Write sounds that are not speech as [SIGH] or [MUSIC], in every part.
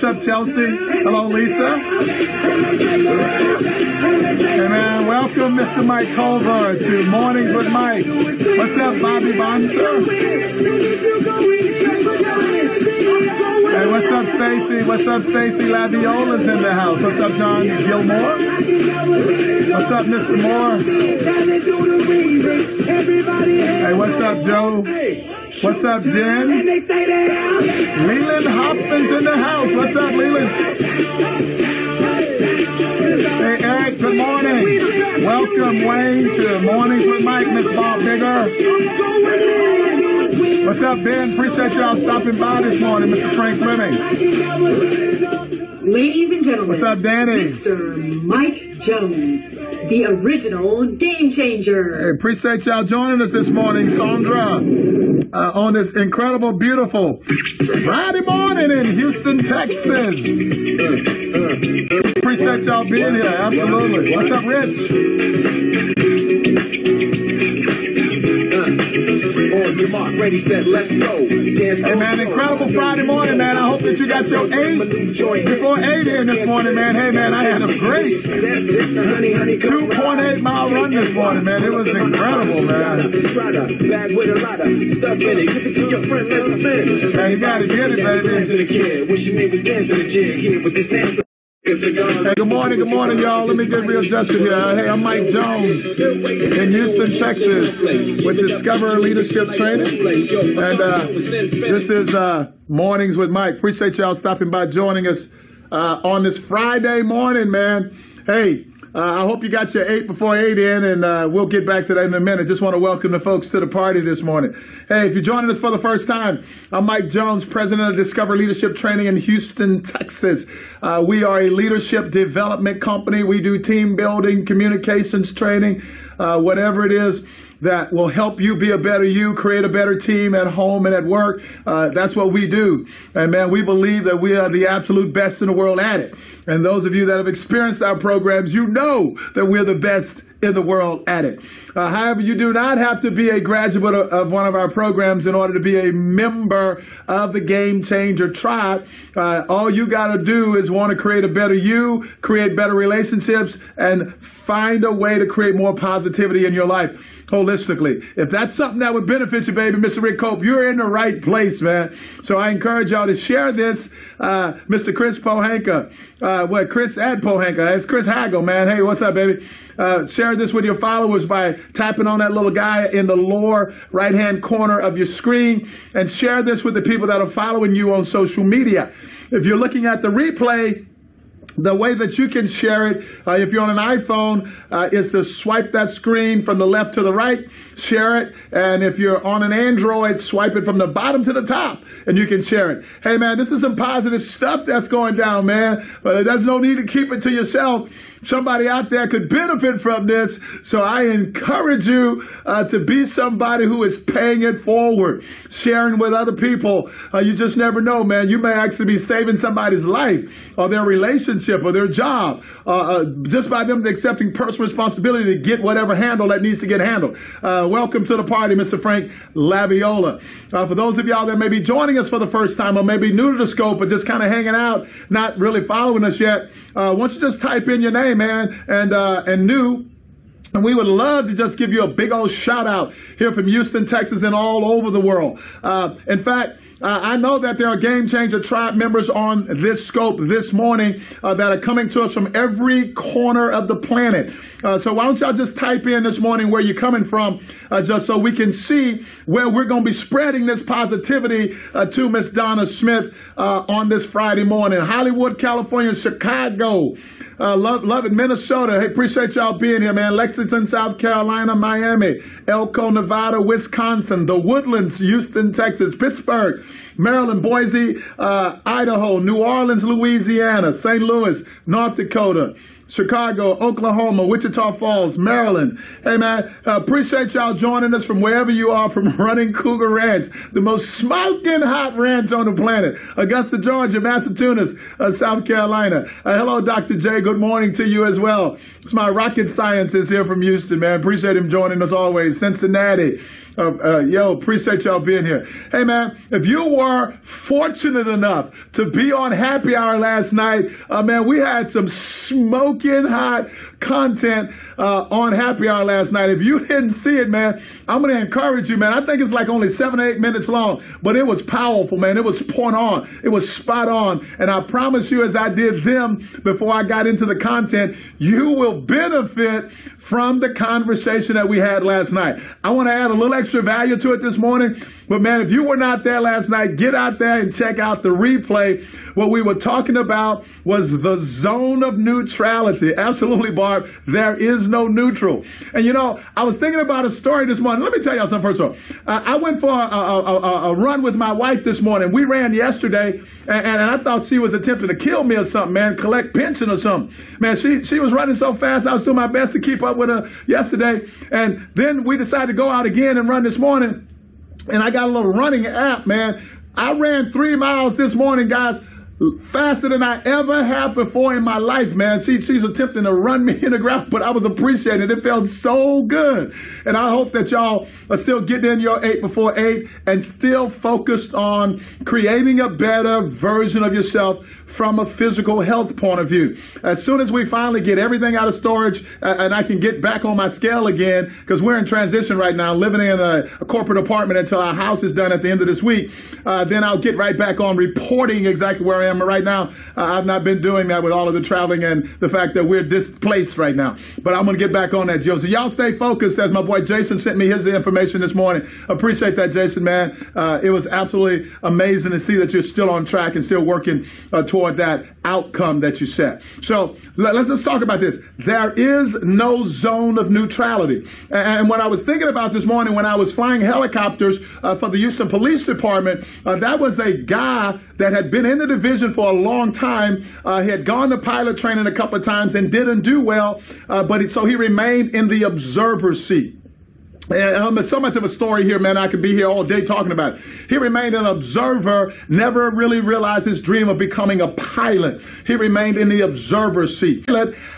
What's up, Chelsea? Hello, Lisa. And man, welcome, Mr. Mike Culver, to Mornings with Mike. What's up, Bobby Bonser? Hey, what's up, Stacy? What's up, Stacy? Laviola's in the house. What's up, John Gilmore? What's up, Mr. Moore? Hey, what's up, Joe? What's up, Jen? Leland Hopkins in the house. What's up, Leland? Hey, Eric, good morning. Welcome, Wayne, to Mornings with Mike, Miss Bob Bigger. What's up, Ben? Appreciate y'all stopping by this morning, Mr. Frank Fleming. Ladies and gentlemen, What's up, Danny? Mr. Mike Jones, the original game changer. Hey, appreciate y'all joining us this morning, Sandra, uh, on this incredible, beautiful Friday morning in Houston, Texas. Appreciate y'all being here. Absolutely. What's up, Rich? Your mark, ready, set, let's go. Dance, Hey, man, incredible Friday morning, man. I hope that you got your eight before eight in this morning, man. Hey, man, I had a great 2.8 mile run this morning, man. It was incredible, man. Bag with a lot of stuff in it. Give it to your friend, let's spin. Man, you gotta get it, baby. Wish your was dancing the jig here with this answer. Good morning, good morning, y'all. Let me get real readjusted here. Hey, I'm Mike Jones in Houston, Texas, with Discover Leadership Training. And uh, this is uh, Mornings with Mike. Appreciate y'all stopping by, joining us uh, on this Friday morning, man. Hey, uh, I hope you got your eight before eight in, and uh, we'll get back to that in a minute. Just want to welcome the folks to the party this morning. Hey, if you're joining us for the first time, I'm Mike Jones, president of Discover Leadership Training in Houston, Texas. Uh, we are a leadership development company. We do team building, communications training, uh, whatever it is that will help you be a better you, create a better team at home and at work. Uh, that's what we do. And man, we believe that we are the absolute best in the world at it. And those of you that have experienced our programs, you know that we're the best in the world at it. Uh, however, you do not have to be a graduate of, one of our programs in order to be a member of the Game Changer Tribe. Uh, all you got to do is want to create a better you, create better relationships, and find a way to create more positivity in your life holistically. If that's something that would benefit you, baby, Mr. Rick Cope, you're in the right place, man. So I encourage y'all to share this. Uh, Mr. Chris Pohanka, uh, what, Chris at Pohanka, it's Chris Hagel, man. Hey, what's up, baby? Uh, share this with your followers by tapping on that little guy in the lower right hand corner of your screen and share this with the people that are following you on social media. If you're looking at the replay, the way that you can share it, uh, if you're on an iPhone, uh, is to swipe that screen from the left to the right, share it. And if you're on an Android, swipe it from the bottom to the top and you can share it. Hey, man, this is some positive stuff that's going down, man. But there's no need to keep it to yourself somebody out there could benefit from this. So I encourage you uh, to be somebody who is paying it forward, sharing with other people. Uh, you just never know, man. You may actually be saving somebody's life or their relationship or their job uh, uh just by them accepting personal responsibility to get whatever handle that needs to get handled. Uh, welcome to the party, Mr. Frank Laviola. Uh, for those of y'all that may be joining us for the first time or maybe new to the scope or just kind of hanging out, not really following us yet, uh, why don't you just type in your name, man, and uh, and new. And we would love to just give you a big old shout out here from Houston, Texas, and all over the world. Uh, in fact, uh, I know that there are Game Changer Tribe members on this scope this morning uh, that are coming to us from every corner of the planet. Uh, so why don't y'all just type in this morning where you're coming from, uh, just so we can see where we're going to be spreading this positivity uh, to Miss Donna Smith uh, on this Friday morning. Hollywood, California, Chicago. Uh, love, love it, Minnesota. Hey, appreciate y'all being here, man. Lexington, South Carolina, Miami, Elko, Nevada, Wisconsin, the Woodlands, Houston, Texas, Pittsburgh, Maryland, Boise, uh, Idaho, New Orleans, Louisiana, St. Louis, North Dakota. Chicago, Oklahoma, Wichita Falls, Maryland. Hey man, uh, appreciate y'all joining us from wherever you are from [LAUGHS] Running Cougar Ranch, the most smoking hot ranch on the planet. Augusta, Georgia, Massachusetts, uh, South Carolina. Uh, hello, Dr. J. Good morning to you as well. It's my rocket scientist here from Houston, man. Appreciate him joining us always. Cincinnati. Uh, uh, yo, appreciate y'all being here. Hey, man, if you were fortunate enough to be on Happy Hour last night, uh, man, we had some smoking hot content uh, on Happy Hour last night. If you [LAUGHS] didn't see it, man, I'm going to encourage you, man. I think it's like only seven, eight minutes long, but it was powerful, man. It was point on. It was spot on. And I promise you, as I did them before I got into the content, you will benefit from the conversation that we had last night. I want to add a little extra value to it this morning. But man, if you were not there last night, get out there and check out the replay. What we were talking about was the zone of neutrality. [LAUGHS] Absolutely, Barb. There is no neutral. And you know, I was thinking about a story this morning. Let me tell y'all something first of all. Uh, I went for a, a, a, a, run with my wife this morning. We ran yesterday and, and, I thought she was attempting to kill me or something, man, collect pension or something. Man, she, she was running so fast. I was doing my best to keep up with her yesterday. And then we decided to go out again and run this morning and I got a little running app, man. I ran three miles this morning, guys faster than I ever have before in my life, man. She, she's attempting to run [LAUGHS] me in the ground, but I was appreciating it. It felt so good. And I hope that y'all are still getting in your eight before eight and still focused on creating a better version of yourself from a physical health point of view. As soon as we finally get everything out of storage uh, and I can get back on my scale again, because we're in transition right now, living in a, a, corporate apartment until our house is done at the end of this week, uh, then I'll get right back on reporting exactly where I am right now. Uh, I've not been doing that with all of the traveling and the fact that we're displaced right now. But I'm going to get back on that, Joe. So y'all stay focused as my boy Jason sent me his information this morning. Appreciate that, Jason, man. Uh, it was absolutely amazing to see that you're still on track and still working uh, toward that outcome that you set. So let, us just talk about this. There is no zone of neutrality. And when I was thinking about this morning, when I was flying helicopters uh, for the Houston Police Department, uh, that was a guy that had been in the division for a long time. Uh, he had gone to pilot training a couple of times and didn't do well, uh, but he, so he remained in the observer seat. Um, so much of a story here, man. I could be here all day talking about it. He remained an observer, never really realized his dream of becoming a pilot. He remained in the observer seat.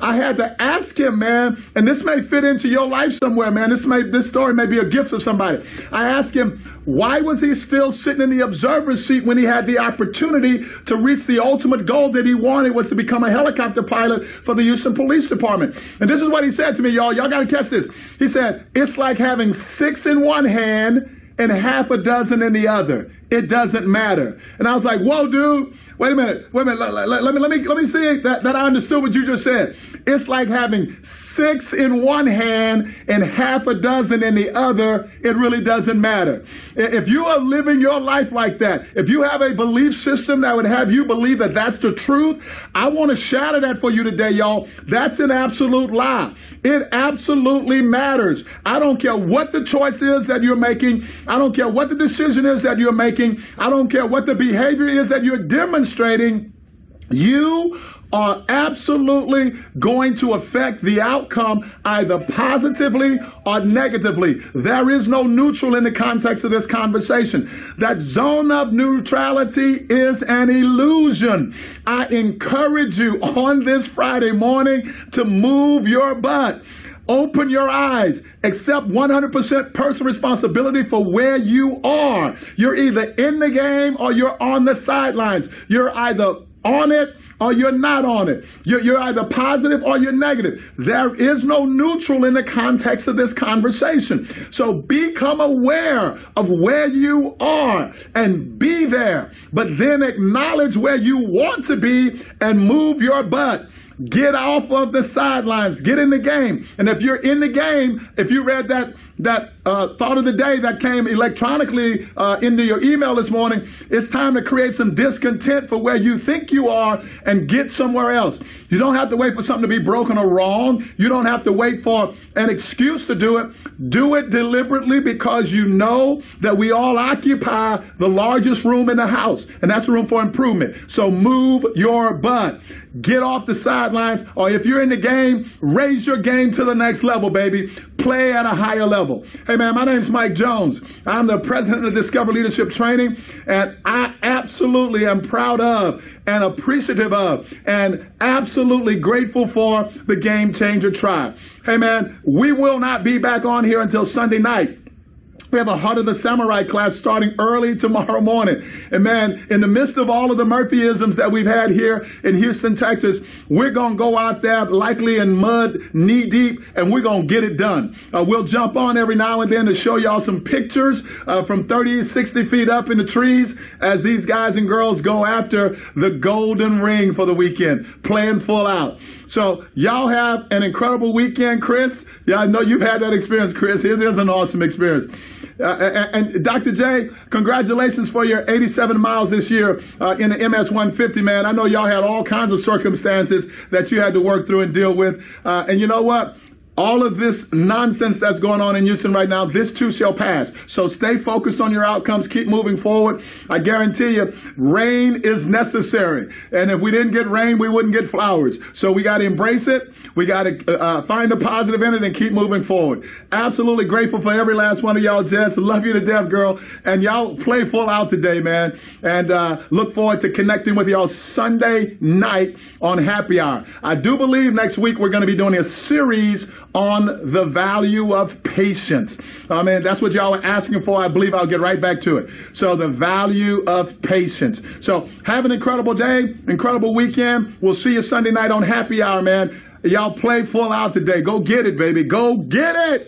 I had to ask him, man, and this may fit into your life somewhere, man. This may, this story may be a gift for somebody. I asked him, why was he still sitting in the observer seat when he had the opportunity to reach the ultimate goal that he wanted was to become a helicopter pilot for the Houston Police Department? And this is what he said to me, y'all. Y'all got to catch this. He said, it's like having six in one hand and half a dozen in the other. It doesn't matter. And I was like, whoa, dude. Wait a minute. Wait a minute. Let, let, let, me let me let me see that, that I understood what you just said. It's like having six in one hand and half a dozen in the other. It really doesn't matter. If you are living your life like that, if you have a belief system that would have you believe that that's the truth, I want to shatter that for you today, y'all. That's an absolute lie. It absolutely matters. I don't care what the choice is that you're making. I don't care what the decision is that you're making. I don't care what the behavior is that you're demonstrating. You are absolutely going to affect the outcome either positively or negatively. There is no neutral in the context of this conversation. That zone of neutrality is an illusion. I encourage you on this Friday morning to move your butt. Open your eyes. Accept 100% personal responsibility for where you are. You're either in the game or you're on the sidelines. You're either on it or you're not on it. You're, you're, either positive or you're negative. There is no neutral in the context of this conversation. So become aware of where you are and be there, but then acknowledge where you want to be and move your butt. Get off of the sidelines. Get in the game. And if you're in the game, if you read that that uh, thought of the day that came electronically uh, into your email this morning, it's time to create some discontent for where you think you are and get somewhere else. You don't have to wait for something to be broken or wrong. You don't have to wait for an excuse to do it. Do it deliberately because you know that we all occupy the largest room in the house, and that's the room for improvement. So move your butt. Get off the sidelines, or if you're in the game, raise your game to the next level, baby. Play at a higher level. Hey, man, my name's Mike Jones. I'm the president of Discover Leadership Training, and I absolutely am proud of and appreciative of and absolutely grateful for the Game Changer Tribe. Hey, man, we will not be back on here until Sunday night. We have a Heart of the Samurai class starting early tomorrow morning. And man, in the midst of all of the Murphyisms that we've had here in Houston, Texas, we're going to go out there likely in mud, knee deep, and we're going to get it done. Uh, we'll jump on every now and then to show y'all some pictures uh, from 30, 60 feet up in the trees as these guys and girls go after the golden ring for the weekend, playing full out. So y'all have an incredible weekend, Chris. Yeah, I know you've had that experience, Chris. It is an awesome experience. Uh, and, and, Dr. J, congratulations for your 87 miles this year uh, in the MS 150, man. I know y'all had all kinds of circumstances that you had to work through and deal with. Uh, and you know what? All of this nonsense that's going on in Houston right now, this too shall pass. So stay focused on your outcomes. Keep moving forward. I guarantee you, rain is necessary. And if we didn't get rain, we wouldn't get flowers. So we got to embrace it. We got to uh, uh, find the positive in it and keep moving forward. Absolutely grateful for every last one of y'all, Jess. Love you to death, girl. And y'all play full out today, man. And uh, look forward to connecting with y'all Sunday night on Happy Hour. I do believe next week we're going to be doing a series on the value of patience. I mean, that's what y'all are asking for. I believe I'll get right back to it. So the value of patience. So have an incredible day, incredible weekend. We'll see you Sunday night on Happy Hour, man. Y'all play full out today. Go get it, baby. Go get it.